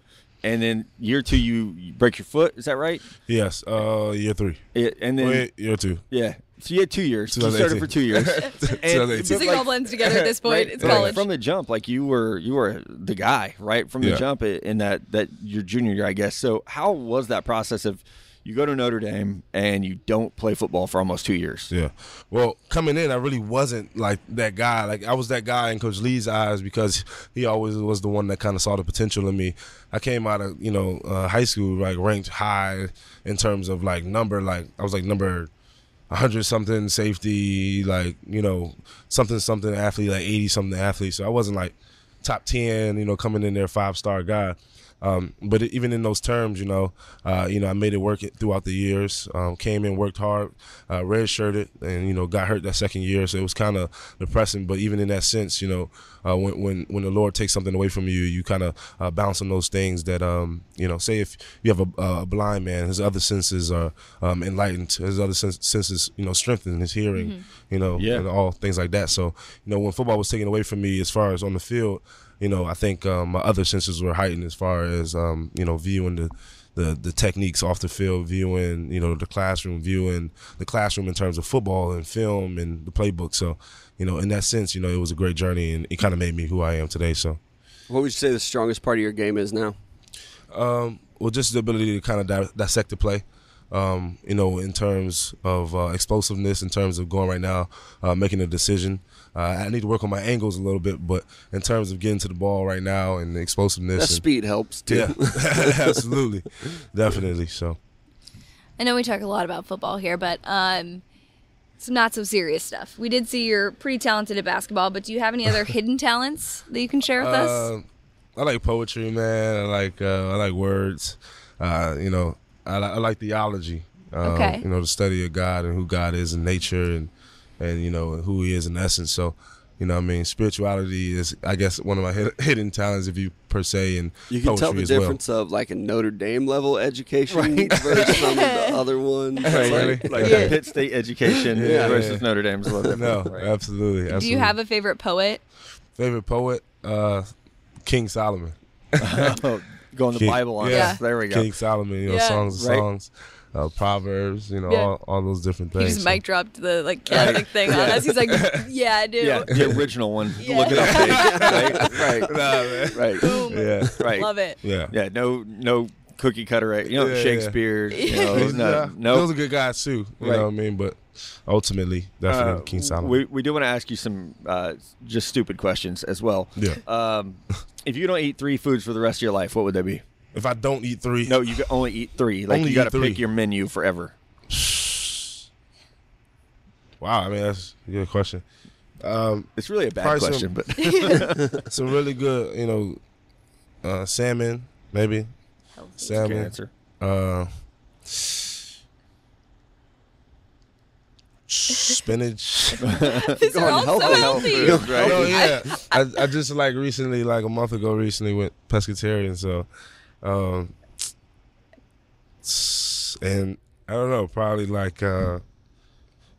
And then year two, you, you break your foot. Is that right? yes. Uh, year three. It, and then Wait, year two. yeah, so you had two years. You started for two years. [laughs] And- 2018. but, Just like, all blends together at this [laughs] point. right, It's right, college. From the jump, like you were, you were the guy, right? From the Yeah. jump in that that your junior year, I guess. So how was that process of you go to Notre Dame and you don't play football for almost two years? Yeah. Well, coming in, I really wasn't like that guy. Like I was that guy in Coach Lea's eyes because he always was the one that kind of saw the potential in me. I came out of you know uh, high school like ranked high in terms of like number. Like I was like number. 100 something safety, like, you know, something something athlete, like 80 something athlete. So I wasn't like top 10, you know, coming in there five star guy. Um, but even in those terms, you know, uh, you know, I made it work it throughout the years. Um, came in, worked hard, uh, redshirted, and you know, got hurt that second year, so it was kind of depressing. But even in that sense, you know, uh, when when when the Lord takes something away from you, you kind of uh, bounce on those things that, um, you know, say if you have a, a blind man, his other senses are um, enlightened, his other sens- senses, you know, strengthened, his hearing, you know, Yeah. and all things like that. So, you know, when football was taken away from me, as far as on the field you know, I think um, my other senses were heightened as far as um, you know viewing the, the the techniques off the field, viewing you know the classroom, viewing the classroom in terms of football and film and the playbook. So, you know, in that sense, you know, it was a great journey and it kind of made me who I am today. So, What would you say the strongest part of your game is now? um, well, just the ability to kind of di- dissect the play. Um, you know, in terms of uh, explosiveness, in terms of going right now, uh, making a decision. Uh, I need to work on my angles a little bit, but in terms of getting to the ball right now and the explosiveness, That and- speed helps too. Yeah, [laughs] absolutely, definitely. So, I know we talk a lot about football here, but um, some not so serious stuff. We did see you're pretty talented at basketball, but do you have any other [laughs] hidden talents that you can share with us? uh, I like poetry, man. I like uh, I like words. Uh, you know, I, I like theology. Um, Okay. You know, the study of God and who God is and nature and and you know who He is in essence. So. You know, what I mean, spirituality is, I guess, one of my hidden talents, if you per se, and You can tell the as well. difference of like a Notre Dame level education Right. versus some of the [laughs] other ones. [laughs] Right, like- like Yeah. Pitt State education Yeah. versus Yeah. Notre Dame's level. [laughs] No, right? absolutely, absolutely. do you have a favorite poet? favorite poet? Uh, King Solomon. Going the King- Bible on yeah. us. There we go. King Solomon, you know, Yeah. songs, Right. songs, uh, proverbs, you know, Yeah. all, all those different He things. just So- mic dropped the like Catholic thing on us. He's like, "Yeah, I do." Yeah, the [laughs] original one. Yeah. Look it up, Dave. right? Right. [laughs] Nah, man. Right. Boom. Yeah, Right. Love it. yeah. Yeah, no, no cookie cutter. Right? You know, Yeah, yeah. Shakespeare. You know, He's- no, yeah, no. those are good guys too. You Right. know what I mean? But ultimately, definitely Uh, King Solomon. We, we do want to ask you some uh, just stupid questions as well. yeah. Um, if you don't eat three foods for the rest of your life, what would they be? If I don't eat three, No, you can only eat three. Like Only you got to pick your menu forever. Wow, I mean that's a good question. Um, It's really a bad question, some- but [laughs] [laughs] some really good, you know, uh, salmon maybe. good Salmon. answer. Uh, [laughs] spinach. These are all so healthy. healthy. Foods, right? Oh yeah, I, I just like recently, like a month ago, recently went pescatarian. So, um, and I don't know, probably like uh,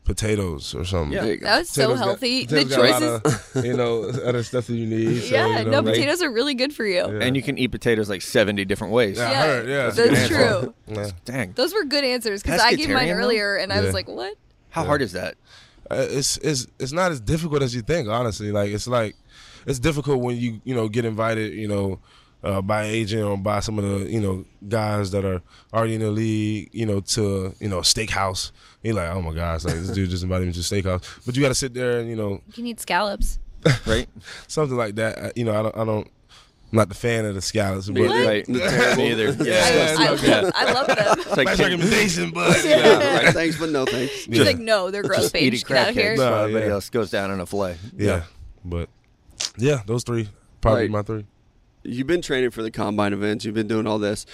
potatoes or something. Yeah. There you. That was so Potatoes got- healthy. The potatoes got a choices. lot of, you know, other stuff that you need. So, yeah, you know, no, like- potatoes are really good for you. Yeah. And you can eat potatoes like 70 different ways. Yeah, I Yeah, heard. Yeah, that's a true. Yeah. Dang. Those were good answers because I gave mine earlier and I was like, "What?" How Yeah. hard is that? Uh, It's it's it's not as difficult as you think. Honestly, like it's like it's difficult when you you know get invited. You know. Uh, by agent or by some of the you know guys that are already in the league, you know, to you know a steakhouse. You're like, oh my gosh, like this dude just invited me to a steakhouse. But you got to sit there and you know You can eat scallops. [laughs] right? something like that. Uh, You know, I don't, I don't, I'm not the fan of the scallops, but Right. Me either. [laughs] Yeah. I, Yeah. I love them. It's [laughs] like nice recommendation, but Yeah, right. Thanks, but no thanks. He's like, no, they're gross, just eating Just get out crab here. cakes No, everybody yeah. else goes down in a fillet. yeah, but yeah, those three probably Right. my three. You've been training for the combine events. You've been doing all this.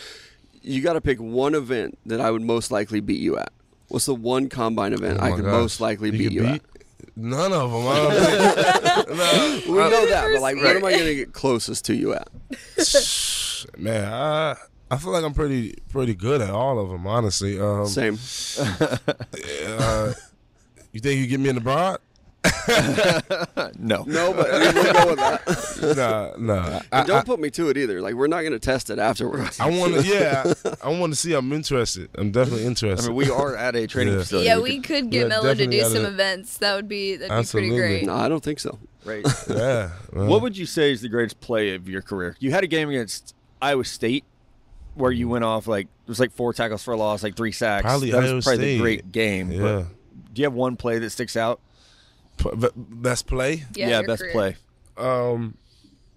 You got to pick one event that I would most likely beat you at. What's the one combine event Oh I my could gosh. most likely You beat could you at? None of them. [laughs] I don't think- [laughs] We no, know that, but like, what am I going to get closest to you at? man, I I feel like I'm pretty pretty good at all of them. Honestly, um, Same. [laughs] uh, you think you get me in the broad? [laughs] No. No, but I mean, we'll go with that. [laughs] Nah, nah. I, don't put me to it either. Like, we're not going to test it afterwards. I want to. [laughs] Yeah, I, want to see. I'm interested. I'm definitely interested. I interested. mean, we are at a training Yeah. facility. Yeah, we could get Yeah, Miller to do gotta- some events. That would be that'd be Absolutely. pretty great. no, I don't think so. Right. yeah. well, What would you say is the greatest play of your career? You had a game against Iowa State where you went off like it was like four tackles for a loss, like three sacks. Probably that was Iowa probably State. the great game. Yeah. But do you have one play that sticks out? P- b- best play? Yeah, your best career. play. Um,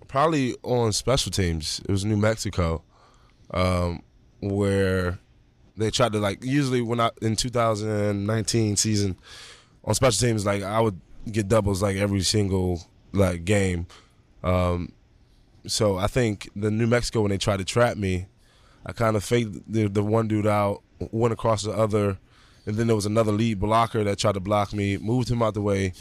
probably on special teams. It was New Mexico, um, where they tried to like. Usually, when I in 2019 season on special teams, like I would get doubles like every single like game. Um, so I think the New Mexico when they tried to trap me, I kind of faked the the one dude out, went across the other, and then there was another lead blocker that tried to block me, moved him out the way,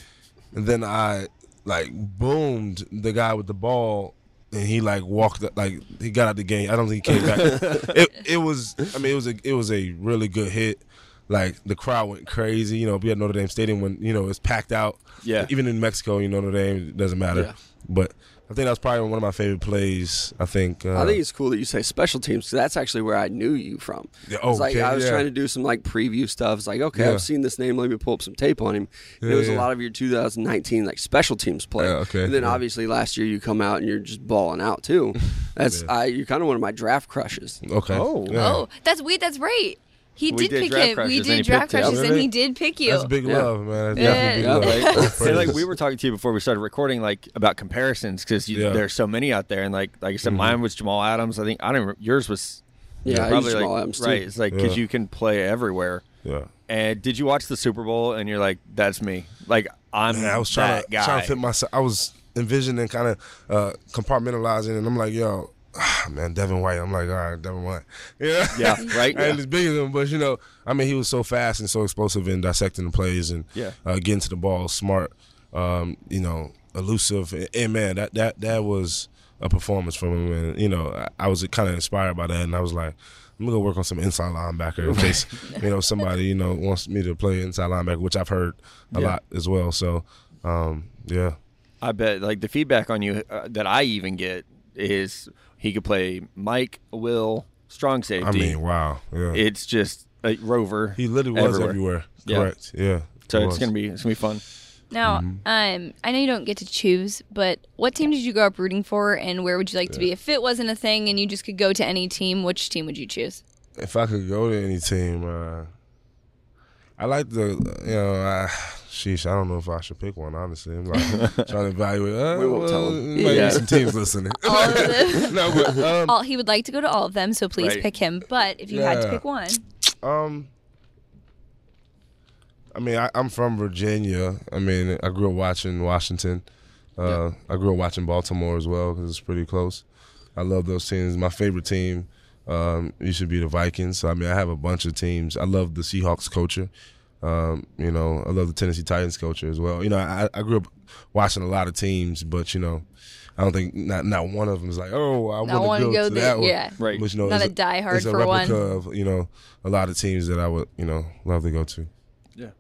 and then I like boomed the guy with the ball, and he like walked like he got out the game. I don't think he came back. [laughs] it it was I mean it was a it was a really good hit. Like the crowd went crazy. You know, we had Notre Dame Stadium when you know it's packed out. Yeah. Even in Mexico, you know Notre Dame it doesn't matter. Yeah. But I think that was probably one of my favorite plays. I think. Uh, I think it's cool that you say special teams because that's actually where I knew you from. Yeah, It's like okay, I was yeah. trying to do some like preview stuff. It's like, okay, Yeah. I've seen this name. Let me pull up some tape on him. And it Yeah, was a lot of your 2019 like special teams play. Yeah, okay, And then yeah. obviously last year you come out and you're just balling out too. [laughs] That's I. You're kind of one of my draft crushes. okay. Oh. Yeah. Oh, that's wait, that's right. He did, did pick draft him. We did draft picked him. crushes, and he did pick you. That's big Yeah. love, man. That's Yeah. definitely big Yeah. love. Right. Like we were talking to you before we started recording, like about comparisons because Yeah. there's so many out there, and like like I said, mine was Jamal Adams. I think I don't. Remember, yours was Yeah, I probably like Jamal Adams, too. right. It's like because Yeah. you can play everywhere. Yeah. And did you watch the Super Bowl and you're like, that's me? Like I'm Man, I was trying that to guy. trying to fit myself. I was envisioning kind of uh, compartmentalizing, and I'm like, yo, ah, man, Devin White. I'm like, all right, Devin White. [laughs] Yeah, Yeah, right? I ain't as big as him, but you know, I mean, he was so fast and so explosive in dissecting the plays and Yeah. uh, getting to the ball, smart, um, you know, elusive, and, and man, that that that was a performance from him, and you know, I, I was kind of inspired by that, and I was like. I'm gonna go work on some inside linebacker in case you know somebody you know wants me to play inside linebacker, which I've heard a Yeah. lot as well. So, um, yeah, I bet like the feedback on you uh, that I even get is he could play Mike, Will, strong safety. I mean, wow, yeah. it's just a rover. he literally was everywhere. everywhere. Correct. Yeah. So it's was. gonna be it's gonna be fun. Now, Mm-hmm. um, I know you don't get to choose, but what team did you grow up rooting for, and where would you like to be? If it wasn't a thing and you just could go to any team, which team would you choose? If I could go to any team, uh, I like the you know. I, sheesh, I don't know if I should pick one. Honestly, I'm like [laughs] trying to evaluate. Uh, We won't tell him. Might Yeah. be some teams listening. All of them. [laughs] no, but um, all, he would like to go to all of them, so please Right. pick him. But if you had to pick one, Um, I mean, I, I'm from Virginia. I mean, I grew up watching Washington. Uh, I grew up watching Baltimore as well because it's pretty close. I love those teams. My favorite team um, used to be the Vikings. So I mean, I have a bunch of teams. I love the Seahawks culture. Um, you know, I love the Tennessee Titans culture as well. You know, I, I grew up watching a lot of teams, but you know, I don't think not not one of them is like, oh, I want to wanna go, go to there, that one. yeah. Right. Which, you know, Not is a diehard it's a for one. replica of you know a lot of teams that I would you know love to go to. Yeah.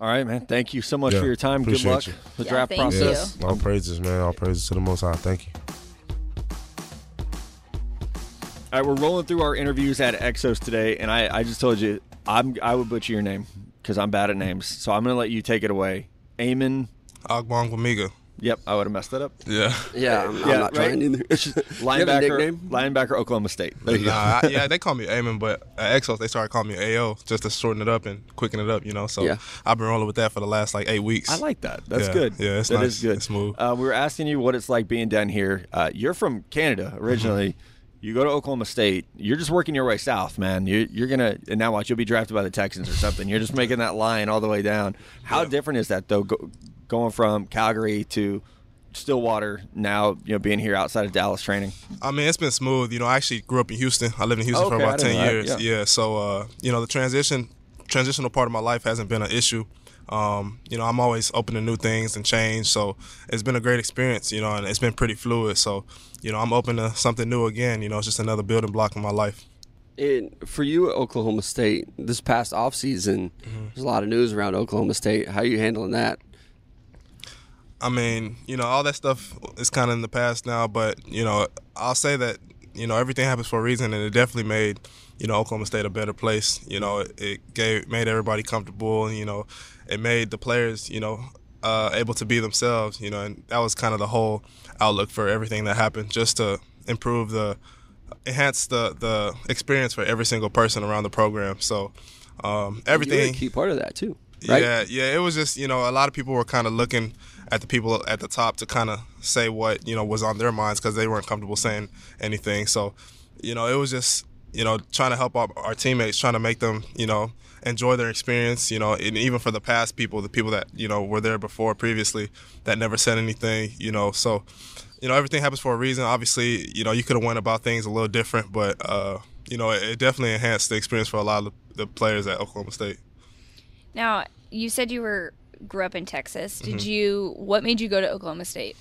All right, man. Thank you so much Yeah, for your time. Good luck you. the Yeah, draft thank process. you. All praises, man. All praises to the Most High. Thank you. All right, we're rolling through our interviews at Exos today, and I, I just told you I'm I would butcher your name because I'm bad at names. So I'm gonna let you take it away. Amen. Ogbong Wamiga. Yep, I would have messed that up. Yeah. Yeah, I'm, I'm Yeah, not right. trying either. [laughs] Linebacker. nickname? Linebacker. Oklahoma State. There you go. Nah, I, yeah, [laughs] they call me Amen, but at Exos they started calling me AO just to shorten it up and quicken it up, you know. So Yeah. I've been rolling with that for the last like eight weeks. I like that. That's Yeah, good. yeah, it's That nice. is good. It's smooth. Uh, we were asking you what it's like being down here. Uh, you're from Canada originally. Mm-hmm. You go to Oklahoma State. You're just working your way south, man. You're, you're gonna and now watch. You'll be drafted by the Texans or something. You're just making that line all the way down. How Yeah. different is that though? Go, going from Calgary to Stillwater now, you know, being here outside of Dallas training. I mean, it's been smooth. You know, I actually grew up in Houston. I lived in Houston for Okay, I about ten that, years. yeah. Yeah. So uh, you know, the transition transitional part of my life hasn't been an issue. Um, you know, I'm always open to new things and change. So it's been a great experience, you know, and it's been pretty fluid. So, you know, I'm open to something new again. You know, it's just another building block in my life. And for you at Oklahoma State, this past offseason, there's a lot of news around Oklahoma State. How are you handling that? I mean, you know, all that stuff is kind of in the past now, but you know, I'll say that you know everything happens for a reason, and it definitely made you know Oklahoma State a better place. You know, it, it gave made everybody comfortable, and you know, it made the players you know uh, able to be themselves. You know, and that was kind of the whole outlook for everything that happened, just to improve the enhance the the experience for every single person around the program. So um, everything a key part of that too, right? yeah, yeah. It was just you know a lot of people were kind of looking at the people at the top to kind of say what you know was on their minds because they weren't comfortable saying anything. So, you know, it was just you know trying to help our, our teammates, trying to make them you know enjoy their experience. You know, and even for the past people, the people that you know were there before previously that never said anything. You know, so you know everything happens for a reason. Obviously, you know you could have went about things a little different, but uh, you know it, it definitely enhanced the experience for a lot of the players at Oklahoma State. Now, you said you were grew up in Texas. Did Mm-hmm. you? What made you go to Oklahoma State?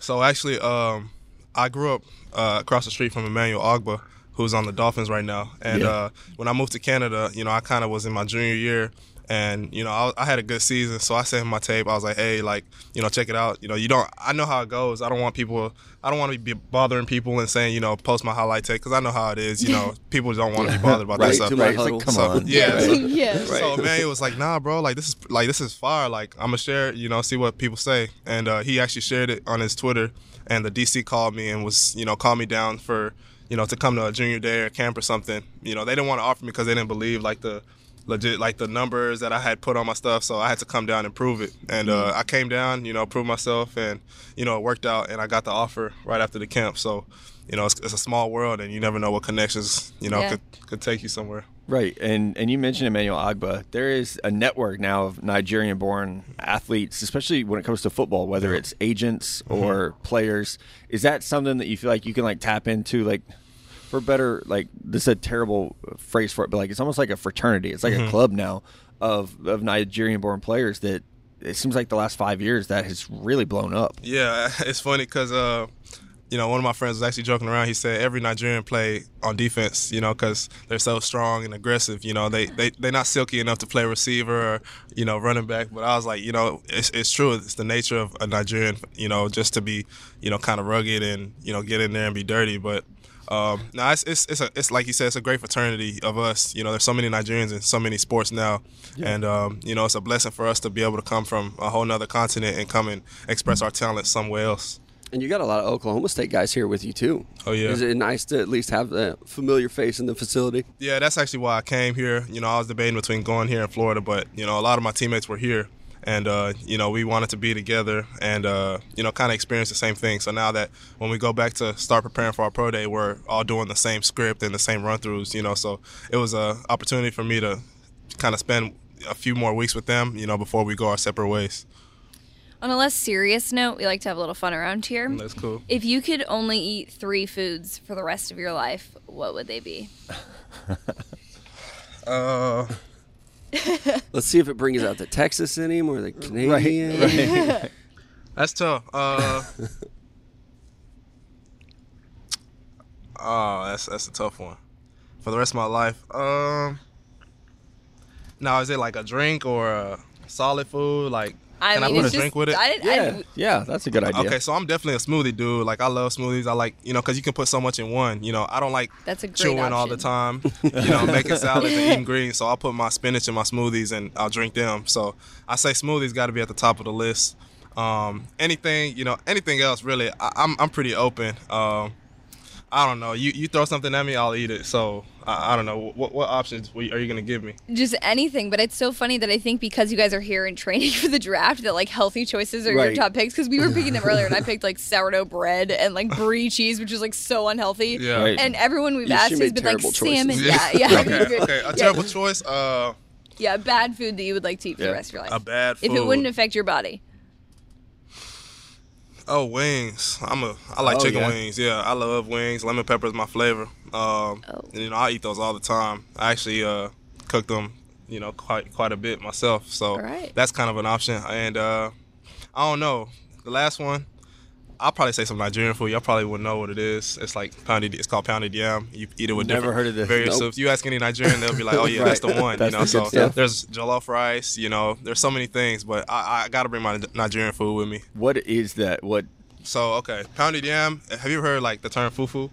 So actually, um, I grew up uh, across the street from Emmanuel Ogbah, who's on the Dolphins right now. And Yeah. uh, when I moved to Canada, you know, I kind of was in my junior year, and you know, I, I had a good season. So I sent him my tape. I was like, hey, like, you know, check it out. You know, you don't. I know how it goes. I don't want people. I don't want to be bothering people and saying, you know, post my highlight tape because I know how it is. You know, [laughs] people don't want to be bothered about Right, that stuff. Right, like, come So, on. [laughs] yeah. Right. so- yeah. so Emmanuel was like, "Nah, bro. Like this is like this is fire. Like I'm gonna share it. You know, see what people say." And uh, he actually shared it on his Twitter. And the DC called me and was, you know, called me down for, you know, to come to a junior day or camp or something. You know, they didn't want to offer me because they didn't believe like the legit like the numbers that I had put on my stuff. So I had to come down and prove it. And uh, I came down, you know, proved myself, and you know, it worked out. And I got the offer right after the camp. So. You know, it's, it's a small world, and you never know what connections, you know, Yeah. could could take you somewhere. Right, and and you mentioned Emmanuel Ogbah. There is a network now of Nigerian-born athletes, especially when it comes to football, whether it's agents or players. Is that something that you feel like you can like tap into, like for better? Like this is a terrible phrase for it, but like it's almost like a fraternity. It's like a club now of of Nigerian-born players that. It seems like the last five years that has really blown up. Yeah, [laughs] it's funny because uh, you know one of my friends was actually joking around. He said every Nigerian play on defense, you know, because they're so strong and aggressive. You know, they they they're not silky enough to play receiver or you know running back. But I was like, you know, it's it's true. It's the nature of a Nigerian, you know, just to be you know kind of rugged and you know get in there and be dirty, but. Um, no, it's, it's it's a it's like you said, it's a great fraternity of us. You know, there's so many Nigerians in so many sports now, and um, you know, it's a blessing for us to be able to come from a whole nother continent and come and express our talent somewhere else. And you got a lot of Oklahoma State guys here with you too. Oh, yeah. Is it nice to at least have a familiar face in the facility? Yeah, that's actually why I came here. You know, I was debating between going here in Florida, but you know, a lot of my teammates were here, and uh, you know, we wanted to be together and uh, you know, kind of experience the same thing. So now that when we go back to start preparing for our pro day, we're all doing the same script and the same run throughs. You know, so it was a opportunity for me to kind of spend a few more weeks with them. You know, before we go our separate ways. On a less serious note, we like to have a little fun around here. That's cool. If you could only eat three foods for the rest of your life, what would they be? [laughs] Uh, [laughs] Let's see if it brings out the Texas in him or the Canadian. [laughs] That's tough. Uh, oh, that's that's a tough one. For the rest of my life, um, now is it like a drink or a solid food? Like I Can I mean, put it's a drink with it? I, didn't- Yeah, I, yeah, that's a good idea. Okay, so I'm definitely a smoothie dude. Like I love smoothies. I like you know because you can put so much in one. You know I don't like That's a great chewing all the time. You know making [laughs] salads and eating greens. So I'll put my spinach in my smoothies and I'll drink them. So I say smoothies got to be at the top of the list. Um, anything you know anything else really I, I'm I'm pretty open. Um, I don't know. You you throw something at me, I'll eat it. So I, I don't know what what options are you gonna give me? just anything. But it's so funny that I think because you guys are here and training [laughs] for the draft, that like healthy choices are your top picks. Because we were picking them earlier, and I [laughs] picked like sourdough bread and like brie cheese, which is like so unhealthy. Yeah. Right. And everyone we've Yeah, asked has been like terrible salmon. choices. Yeah, yeah. [laughs] okay, okay. A Yeah. terrible choice. Uh, Yeah, bad food that you would like to eat for Yeah. the rest of your life. a bad food. if it wouldn't affect your body. Oh, wings. I'm a. I like Oh, chicken yeah. wings. Yeah, I love wings. Lemon pepper is my flavor. Um, Oh. and, you know, I eat those all the time. I actually uh, cook them, you know, quite quite a bit myself. So All right. that's kind of an option. And uh, I don't know. The last one, I'll probably say some Nigerian food. Y'all probably wouldn't know what it is. It's like pounded. It's called pounded yam. You eat it with Never heard of this. various Nope. soups. You ask any Nigerian, they'll be like, "Oh [laughs] yeah, that's the one." That's you know, so stuff. there's jollof rice. You know, there's so many things. But I, I got to bring my Nigerian food with me. What is that? What? So okay, pounded yam. Have you ever heard like the term fufu?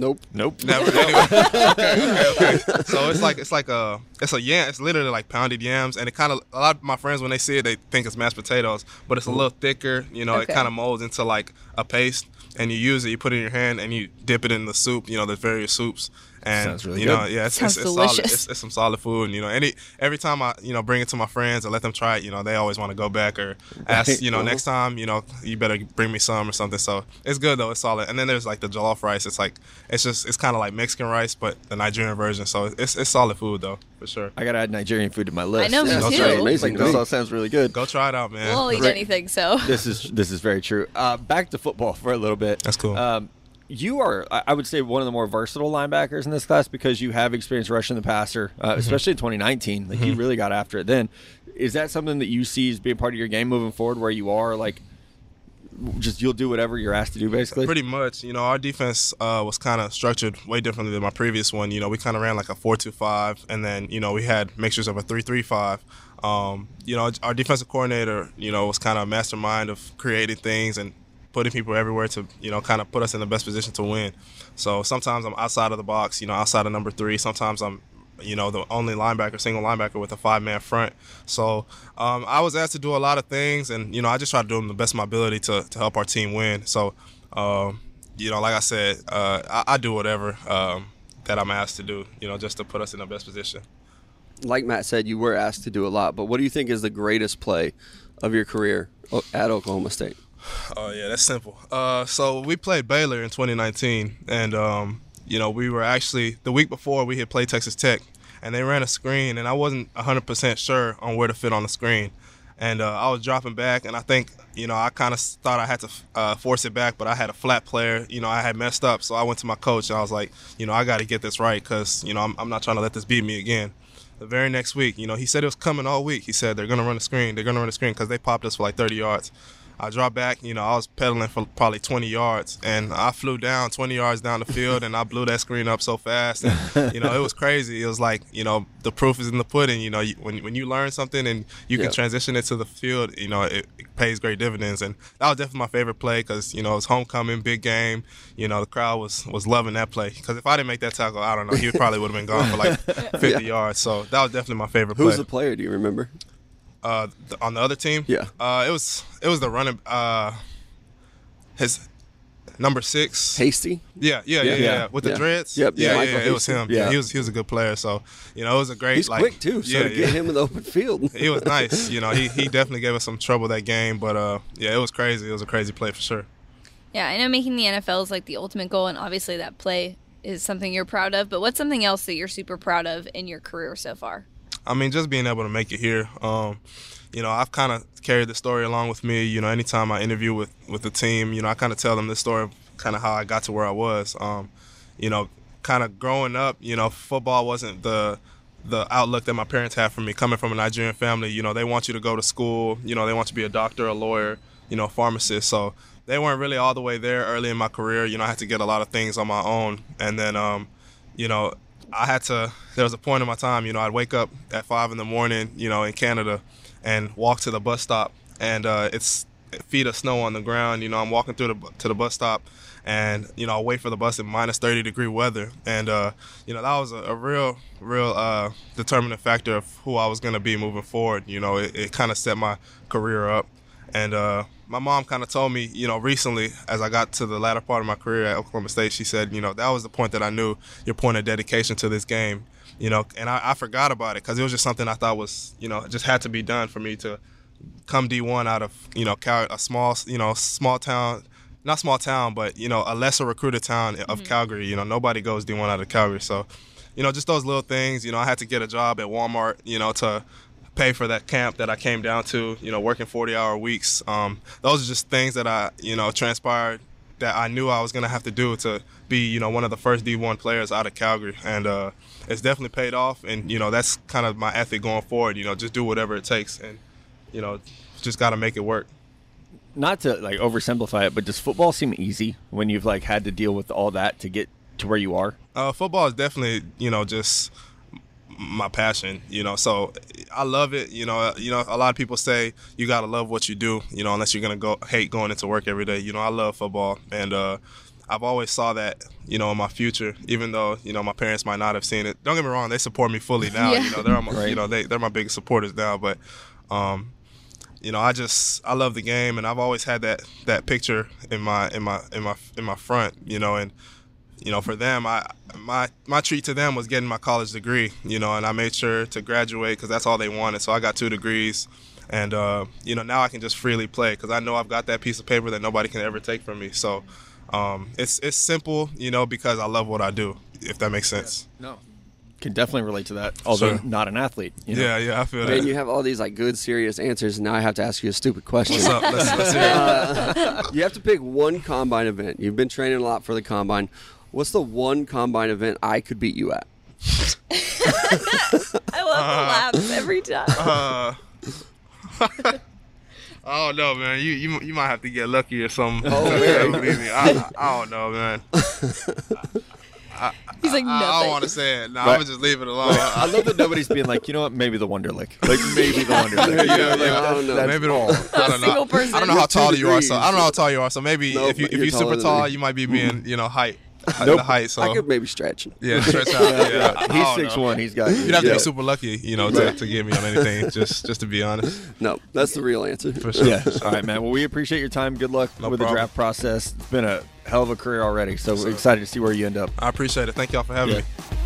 Nope. Nope. [laughs] Never. anyway. okay, okay, okay. [laughs] So it's like it's like a it's a yam. It's literally like pounded yams, and it kind of a lot of my friends when they see it, they think it's mashed potatoes, but it's a little thicker. You know, Okay. it kind of molds into like a paste, and you use it. You put it in your hand, and you dip it in the soup. You know, the various soups. And Sounds really you know, good. yeah, it's, Sounds it's, it's solid. It's, it's some solid food. And, you know, any every time I you know bring it to my friends and let them try it, you know, they always want to go back or [laughs] ask. Right. You know, next time, you know, you better bring me some or something. So it's good though. It's solid. And then there's like the jollof rice. It's like it's just it's kind of like Mexican rice, but the Nigerian version. So it's it's solid food though for sure. I gotta add Nigerian food to my list. I know, me too. sounds amazing. Like, this all sounds really good. Go try it out, man. We'll eat Right. anything. So This is this is very true. Uh, back to football for a little bit. That's cool. Um, you are, I would say, one of the more versatile linebackers in this class because you have experience rushing the passer, uh, Mm-hmm. especially in 2019. Like you really got after it then. Is that something that you see as being part of your game moving forward, where you are like, just you'll do whatever you're asked to do, basically? Pretty much, you know, our defense uh, was kind of structured way differently than my previous one. You know, we kind of ran like a four-two-five, and then you know we had mixtures of a three-three-five. Um, you know, our defensive coordinator, you know, was kind of a mastermind of creating things and putting people everywhere to, you know, kind of put us in the best position to win. So sometimes I'm outside of the box, you know, outside of number three. Sometimes I'm you know, the only linebacker, single linebacker with a five man front. So um, I was asked to do a lot of things, and you know, I just try to do them the best of my ability to, to help our team win. So, um, you know, like I said, uh, I, I do whatever um, that I'm asked to do, you know, just to put us in the best position. Like Matt said, you were asked to do a lot, but what do you think is the greatest play of your career at Oklahoma State? Oh yeah, that's simple. Uh, so we played Baylor in 2019, and um, you know we were actually the week before we had played Texas Tech, and they ran a screen, and I wasn't 100% sure on where to fit on the screen, and uh, I was dropping back, and I think you know I kind of thought I had to uh, force it back, but I had a flat player, you know I had messed up, so I went to my coach and I was like, you know I got to get this right because you know I'm, I'm not trying to let this beat me again. The very next week, you know, he said it was coming all week. He said they're gonna run a screen. They're gonna run a screen because they popped us for like 30 yards. I dropped back, you know, I was pedaling for probably 20 yards, and I flew down 20 yards down the field, and I blew that screen up so fast, and you know, it was crazy. It was like, you know, the proof is in the pudding. You know, you, when when you learn something and you Yeah. can transition it to the field, you know, it, it pays great dividends, and that was definitely my favorite play because you know it was homecoming, big game. You know, the crowd was was loving that play because if I didn't make that tackle, I don't know, he probably would have been gone for like [laughs] 50 yards. So that was definitely my favorite play. Who's play the player? Do you remember? Uh, th- on the other team. Yeah. Uh, it was it was the running. Uh, his number six. Hasty. Yeah, yeah, yeah, yeah, Yeah. With the Yeah. dreads. Yep, yeah, Yeah, yeah, yeah, It was him. Yeah. Yeah. he was he was a good player. So you know, it was a great. He's like, quick too, so yeah, to get yeah. him in the open field. He was [laughs] nice. You know, he he definitely gave us some trouble that game, but uh, yeah, it was crazy. It was a crazy play for sure. Yeah, I know making the NFL is like the ultimate goal, and obviously that play is something you're proud of. But what's something else that you're super proud of in your career so far? I mean, just being able to make it here. Um, you know, I've kind of carried the story along with me. You know, anytime I interview with with the team, you know, I kind of tell them this story of kind of how I got to where I was. Um, you know, kind of growing up, you know, football wasn't the the outlook that my parents had for me coming from a Nigerian family. You know, they want you to go to school. You know, they want you to be a doctor, a lawyer, you know, a pharmacist. So they weren't really all the way there early in my career. You know, I had to get a lot of things on my own, and then, um, you know, I had to. There was a point in my time, you know, I'd wake up at five in the morning, you know, in Canada, and walk to the bus stop, and uh, it's feet of snow on the ground. You know, I'm walking through the to the bus stop, and you know, I wait for the bus in minus 30 degree weather, and uh, you know, that was a, a real, real uh, determining factor of who I was going to be moving forward. You know, it, it kind of set my career up, and uh, my mom kind of told me, you know, recently as I got to the latter part of my career at Oklahoma State, she said, you know, that was the point that I knew your point of dedication to this game. You know, and I, I forgot about it because it was just something I thought was, you know, just had to be done for me to come D1 out of you know Cal- a small you know small town not small town but you know a lesser recruited town of Calgary you know nobody goes D1 out of Calgary so you know just those little things you know I had to get a job at Walmart you know to pay for that camp that I came down to you know working 40 hour weeks um, those are just things that I you know transpired that I knew I was gonna have to do to be you know one of the first D1 players out of Calgary and uh, it's definitely paid off and you know that's kind of my ethic going forward you know just do whatever it takes and you know, just got to make it work. Not to like oversimplify it, but does football seem easy when you've like had to deal with all that to get to where you are? Uh, football is definitely, you know, just my passion, you know. So I love it. You know, you know, a lot of people say you gotta love what you do, you know, unless you're gonna go hate going into work every day. You know, I love football, and uh, I've always saw that, you know, in my future. Even though you know my parents might not have seen it. Don't get me wrong, they support me fully now. Yeah. You know, they're my, you know they they're my biggest supporters now. But um, you know, I just I love the game, and I've always had that that picture in my in my in my in my front, you know, and you know, for them, I my my treat to them was getting my college degree, you know, and I made sure to graduate because that's all they wanted. So I got two degrees, and uh, you know now I can just freely play because I know I've got that piece of paper that nobody can ever take from me. So um, it's it's simple, you know, because I love what I do. If that makes sense. No. Can definitely relate to that, although Sure. not an athlete. You know? Yeah, yeah, I feel Man, that. you have all these like good, serious answers, and now I have to ask you a stupid question. What's up? Let's, let's hear it. [laughs] you have to pick one combine event. You've been training a lot for the combine. What's the one combine event I could beat you at? [laughs] I love the laughs every time. Uh, [laughs] I don't know, man. You you you might have to get lucky or something. Oh, [laughs] to man. beat. I, I don't know, man. He's like I, I don't want to say it. No, Right. I'm gonna just leave it alone. I love that nobody's being like, you know what, maybe the Wonderlic. Like maybe the Wonderlic. Yeah, You know, yeah, I don't know. that's maybe all. don't. I don't know. person. I don't know how tall you are. So. I don't know how tall you are. So maybe Nope, if you if you're you're super tall, me. you might be being you know height, [laughs] Nope. the height. So I could maybe stretch. yeah, stretch [laughs] out. Yeah, I He's six know. one. He's got. You'd have to yeah. be super lucky, you know, to, to get me on anything. [laughs] Just just to be honest, No, that's the real answer. for sure. Yeah. All right, man. Well, we appreciate your time. Good luck No with the draft process. It's been a hell of a career already. So we're excited to see where you end up. I appreciate it. Thank y'all for having Yeah. me.